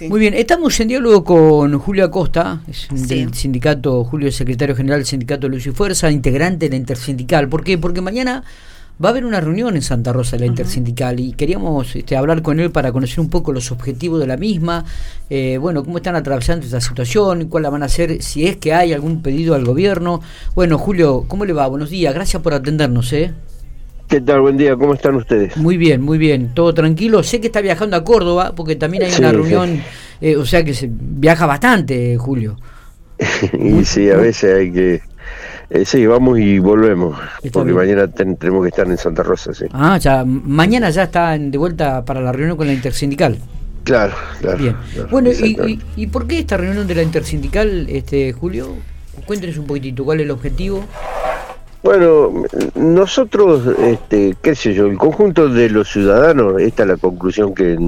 Muy bien, estamos en diálogo con Julio Acosta, es del sindicato, Julio es secretario general del sindicato Luz y Fuerza, integrante de la intersindical. ¿Por qué? Porque mañana va a haber una reunión en Santa Rosa de la intersindical y queríamos este, hablar con él para conocer un poco los objetivos de la misma, eh, bueno, cómo están atravesando esta situación, cuál la van a hacer, si es que hay algún pedido al gobierno. Bueno, Julio, ¿cómo le va? Buenos días, gracias por atendernos, ¿eh? ¿Qué tal? Buen día, ¿cómo están ustedes? Muy bien, muy bien, todo tranquilo. Sé que está viajando a Córdoba porque también hay una reunión, eh, o sea que se viaja bastante, Julio. y sí, a veces hay que... Eh, sí, vamos y volvemos, porque mañana tenemos que estar en Santa Rosa, sí. Ah, ya, mañana ya está de vuelta para la reunión con la intersindical. Claro, claro. Bien. bueno, y, y, por qué esta reunión de la intersindical, este Julio? Cuéntenos un poquitito, ¿cuál es el objetivo? Bueno, nosotros, este, qué sé yo, el conjunto de los ciudadanos, esta es la conclusión que,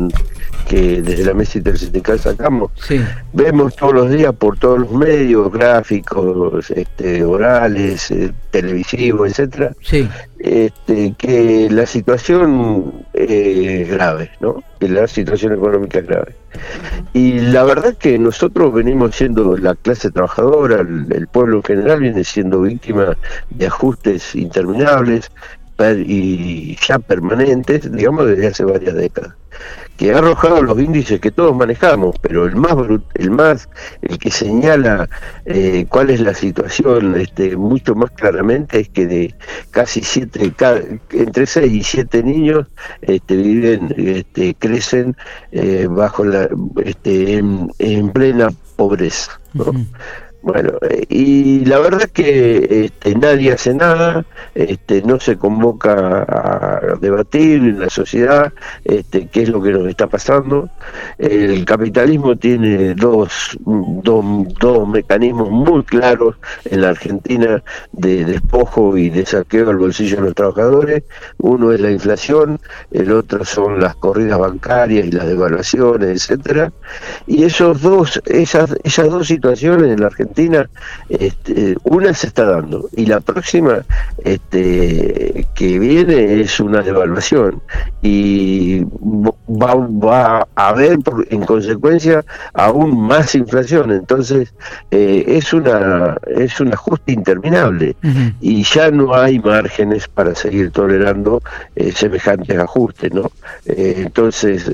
que desde la mesa intersindical sacamos, vemos todos los días por todos los medios, gráficos, este, orales, eh, televisivos, etcétera, este, que la situación es grave, ¿no? Que la situación económica es grave. Y la verdad que nosotros venimos siendo la clase trabajadora, el, pueblo en general viene siendo víctima de ajustes interminables y ya permanentes, digamos, desde hace varias décadas que ha arrojado los índices que todos manejamos, pero el más el más el que señala eh, cuál es la situación este, mucho más claramente es que de casi siete entre seis y siete niños este, viven este, crecen eh, bajo la este, en, plena pobreza bueno, eh, y la verdad es que este, nadie hace nada, este, no se convoca a debatir en la sociedad este, qué es lo que nos está pasando. El capitalismo tiene dos, dos, dos mecanismos muy claros en la Argentina de despojo y de saqueo al bolsillo de los trabajadores. Uno es la inflación, el otro son las corridas bancarias y las devaluaciones, etcétera. Y esos dos, esas, esas dos situaciones en la Argentina Este, una se está dando. Y la próxima este, que viene es una devaluación. Y va, a haber en consecuencia aún más inflación. Entonces eh, es una es un ajuste interminable y ya no hay márgenes para seguir tolerando eh, semejantes ajustes, ¿no? Eh, entonces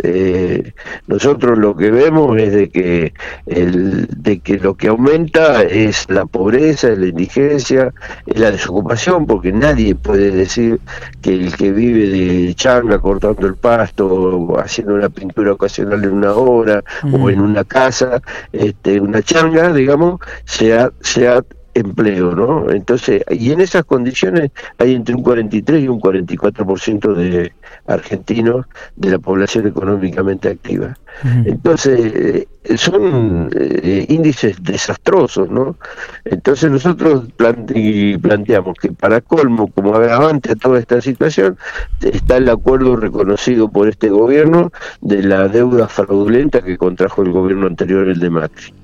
nosotros lo que vemos es de que el, de que lo que aumenta es la pobreza, es la indigencia, es la desocupación, porque nadie puede decir que el que vive de changa cortando el pasto, haciendo una pintura ocasional en una hora, o mm. en una casa, este, una changa, digamos, sea, sea empleo, ¿no? Entonces, y en esas condiciones hay entre un 43 y un 44% de argentinos de la población económicamente activa. Entonces, eh, son eh, índices desastrosos, ¿no? Entonces nosotros planteamos que para colmo, como agravante a toda esta situación, está el acuerdo reconocido por este gobierno de la deuda fraudulenta que contrajo el gobierno anterior, el de Macri.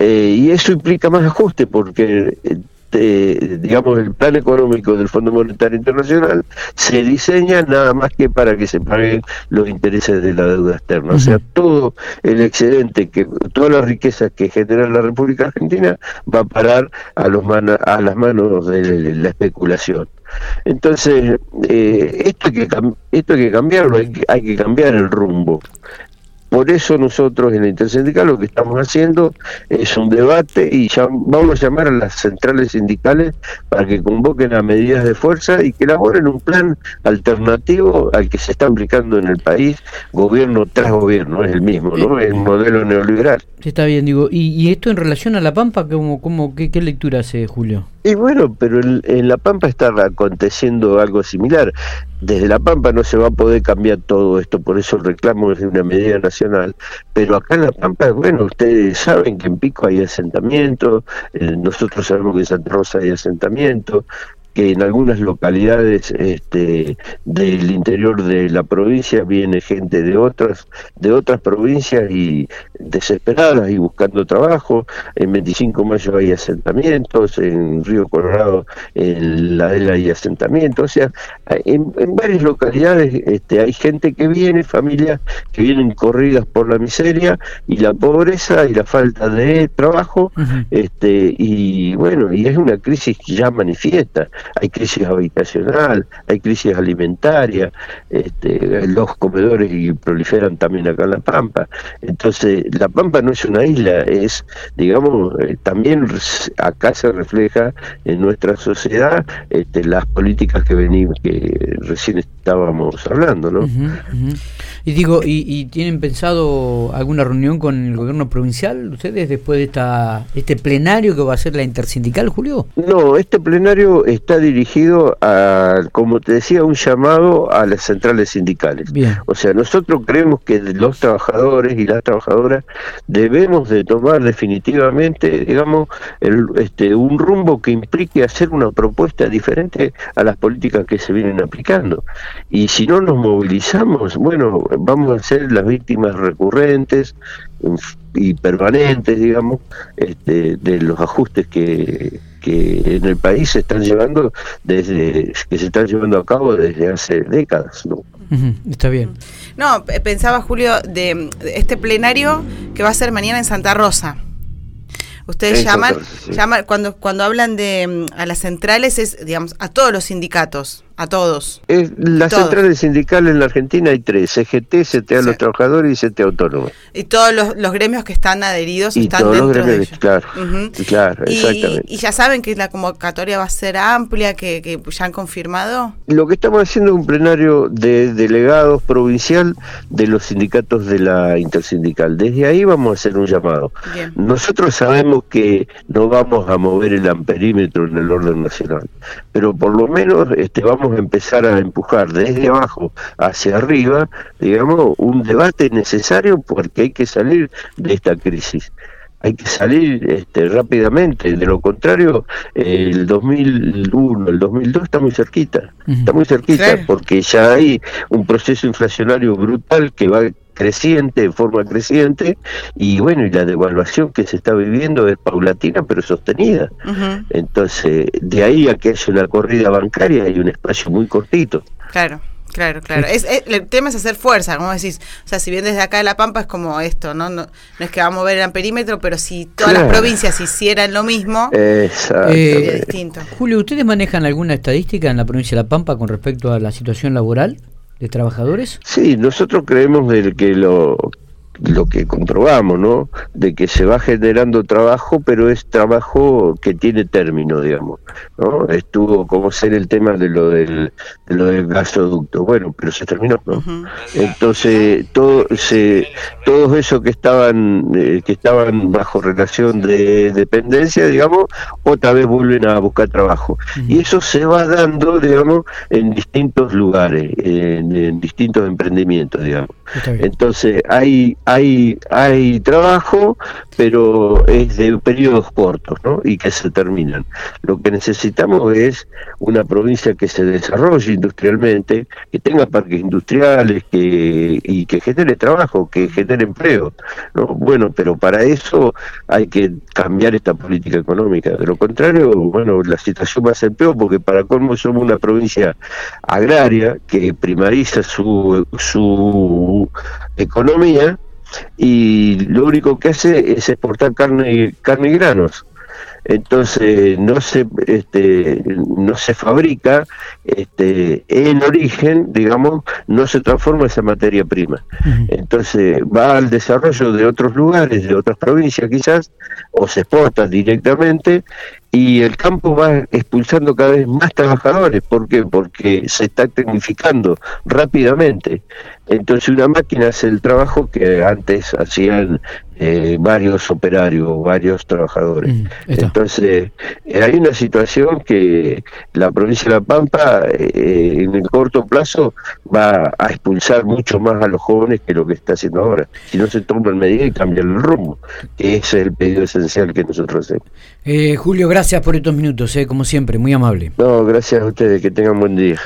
Eh, y eso implica más ajuste porque, eh, digamos, el plan económico del Fondo Monetario Internacional se diseña nada más que para que se paguen los intereses de la deuda externa. O sea, todo el excedente, que todas las riquezas que genera la República Argentina va a parar a, los a las manos de la especulación. Entonces, eh, esto, hay que esto hay que cambiarlo, hay que cambiar el rumbo. Por eso nosotros en la Intersindical lo que estamos haciendo es un debate y ya vamos a llamar a las centrales sindicales para que convoquen a medidas de fuerza y que elaboren un plan alternativo al que se está aplicando en el país, gobierno tras gobierno, es el mismo, ¿no? Es un modelo neoliberal. Está bien, digo. ¿Y, esto en relación a La Pampa, cómo, cómo, qué, qué lectura hace Julio? Y bueno, pero en, La Pampa está aconteciendo algo similar. Desde La Pampa no se va a poder cambiar todo esto, por eso el reclamo es de una medida nacional. Pero acá en La Pampa, bueno, ustedes saben que en Pico hay asentamiento, eh, nosotros sabemos que en Santa Rosa hay asentamiento, que en algunas localidades este, del interior de la provincia viene gente de otras de otras provincias y desesperadas y buscando trabajo. En 25 de mayo hay asentamientos, en Río Colorado, en la de hay asentamientos. O sea, en, varias localidades este, hay gente que viene, familias que vienen corridas por la miseria y la pobreza y la falta de trabajo. este Y bueno, y es una crisis ya manifiesta hay crisis habitacional, hay crisis alimentaria, este, los comedores y proliferan también acá en La Pampa. Entonces, La Pampa no es una isla, es, digamos, eh, también acá se refleja en nuestra sociedad este, las políticas que venimos, que recién estábamos hablando, ¿no? Y digo, ¿y, tienen pensado alguna reunión con el gobierno provincial ustedes después de esta este plenario que va a ser la intersindical, Julio? No, este plenario está dirigido a, como te decía, un llamado a las centrales sindicales. O sea, nosotros creemos que los trabajadores y las trabajadoras debemos de tomar definitivamente, digamos, el, este, un rumbo que implique hacer una propuesta diferente a las políticas que se vienen aplicando. Y si no nos movilizamos, bueno, vamos a ser las víctimas recurrentes y permanentes, digamos, este, de los ajustes que, que en el país se están llevando desde que se están llevando a cabo desde hace décadas, ¿no? está bien. No, pensaba Julio de este plenario que va a ser mañana en Santa Rosa. Ustedes llaman, llaman cuando cuando hablan de mm, a las centrales es digamos a todos los sindicatos a todos. las centrales sindicales en la Argentina hay tres, CGT, CTA los trabajadores y CTA autónomos. Y todos los, gremios que están adheridos y están todos los gremios, Claro, claro, exactamente. Y ya saben que la convocatoria va a ser amplia, que, que ya han confirmado. Lo que estamos haciendo es un plenario de delegados provincial de los sindicatos de la intersindical. Desde ahí vamos a hacer un llamado. Nosotros sabemos que no vamos a mover el amperímetro en el orden nacional, pero por lo menos este vamos empezar a empujar desde abajo hacia arriba, digamos, un debate necesario porque hay que salir de esta crisis hay que salir este, rápidamente. De lo contrario, el 2001, el 2002 está muy cerquita. Está muy cerquita porque ya hay un proceso inflacionario brutal que va creciente, en forma creciente, y bueno, y la devaluación que se está viviendo es paulatina pero sostenida. Entonces, de ahí a que haya una corrida bancaria hay un espacio muy cortito. Claro. Claro, claro. Es, el tema es hacer fuerza, como decís. O sea, si bien desde acá de La Pampa es como esto, ¿no? No, no es que vamos a mover el perímetro, pero si todas las provincias hicieran lo mismo, eh, distinto. Julio, ¿ustedes manejan alguna estadística en la provincia de La Pampa con respecto a la situación laboral? De trabajadores? Sí, nosotros creemos que lo lo que comprobamos, ¿no? De que se va generando trabajo, pero es trabajo que tiene término, digamos, ¿no? Estuvo como ser el tema de lo del, de lo del gasoducto, bueno, pero se terminó, ¿no? Entonces, todo, se, todos esos que estaban, eh, que estaban bajo relación de dependencia, digamos, otra vez vuelven a buscar trabajo. Y eso se va dando, digamos, en distintos lugares, en distintos emprendimientos, digamos. Entonces, hay hay, hay trabajo, pero es de periodos cortos ¿no? y que se terminan. Lo que necesitamos es una provincia que se desarrolle industrialmente, que tenga parques industriales que, y que genere trabajo, que genere empleo. ¿no? Bueno, pero para eso hay que cambiar esta política económica. De lo contrario, bueno, la situación va a ser peor porque para colmo somos una provincia agraria que primariza su, su economía y lo único que hace es exportar carne, carne y granos entonces no se este, no se fabrica este, en origen digamos no se transforma esa materia prima entonces va al desarrollo de otros lugares de otras provincias quizás o se exporta directamente y el campo va expulsando cada vez más trabajadores. ¿Por qué? Porque se está tecnificando rápidamente. Entonces una máquina hace el trabajo que antes hacían eh, varios operarios, varios trabajadores. Entonces, eh, hay una situación que la provincia de La Pampa eh, en el corto plazo va a expulsar mucho más a los jóvenes que lo que está haciendo ahora. Si no se toman medidas y cambian el rumbo, ese es el pedido esencial que nosotros hacemos. Julio, gracias por estos minutos, como siempre, muy amable. No, gracias a ustedes, que tengan buen día.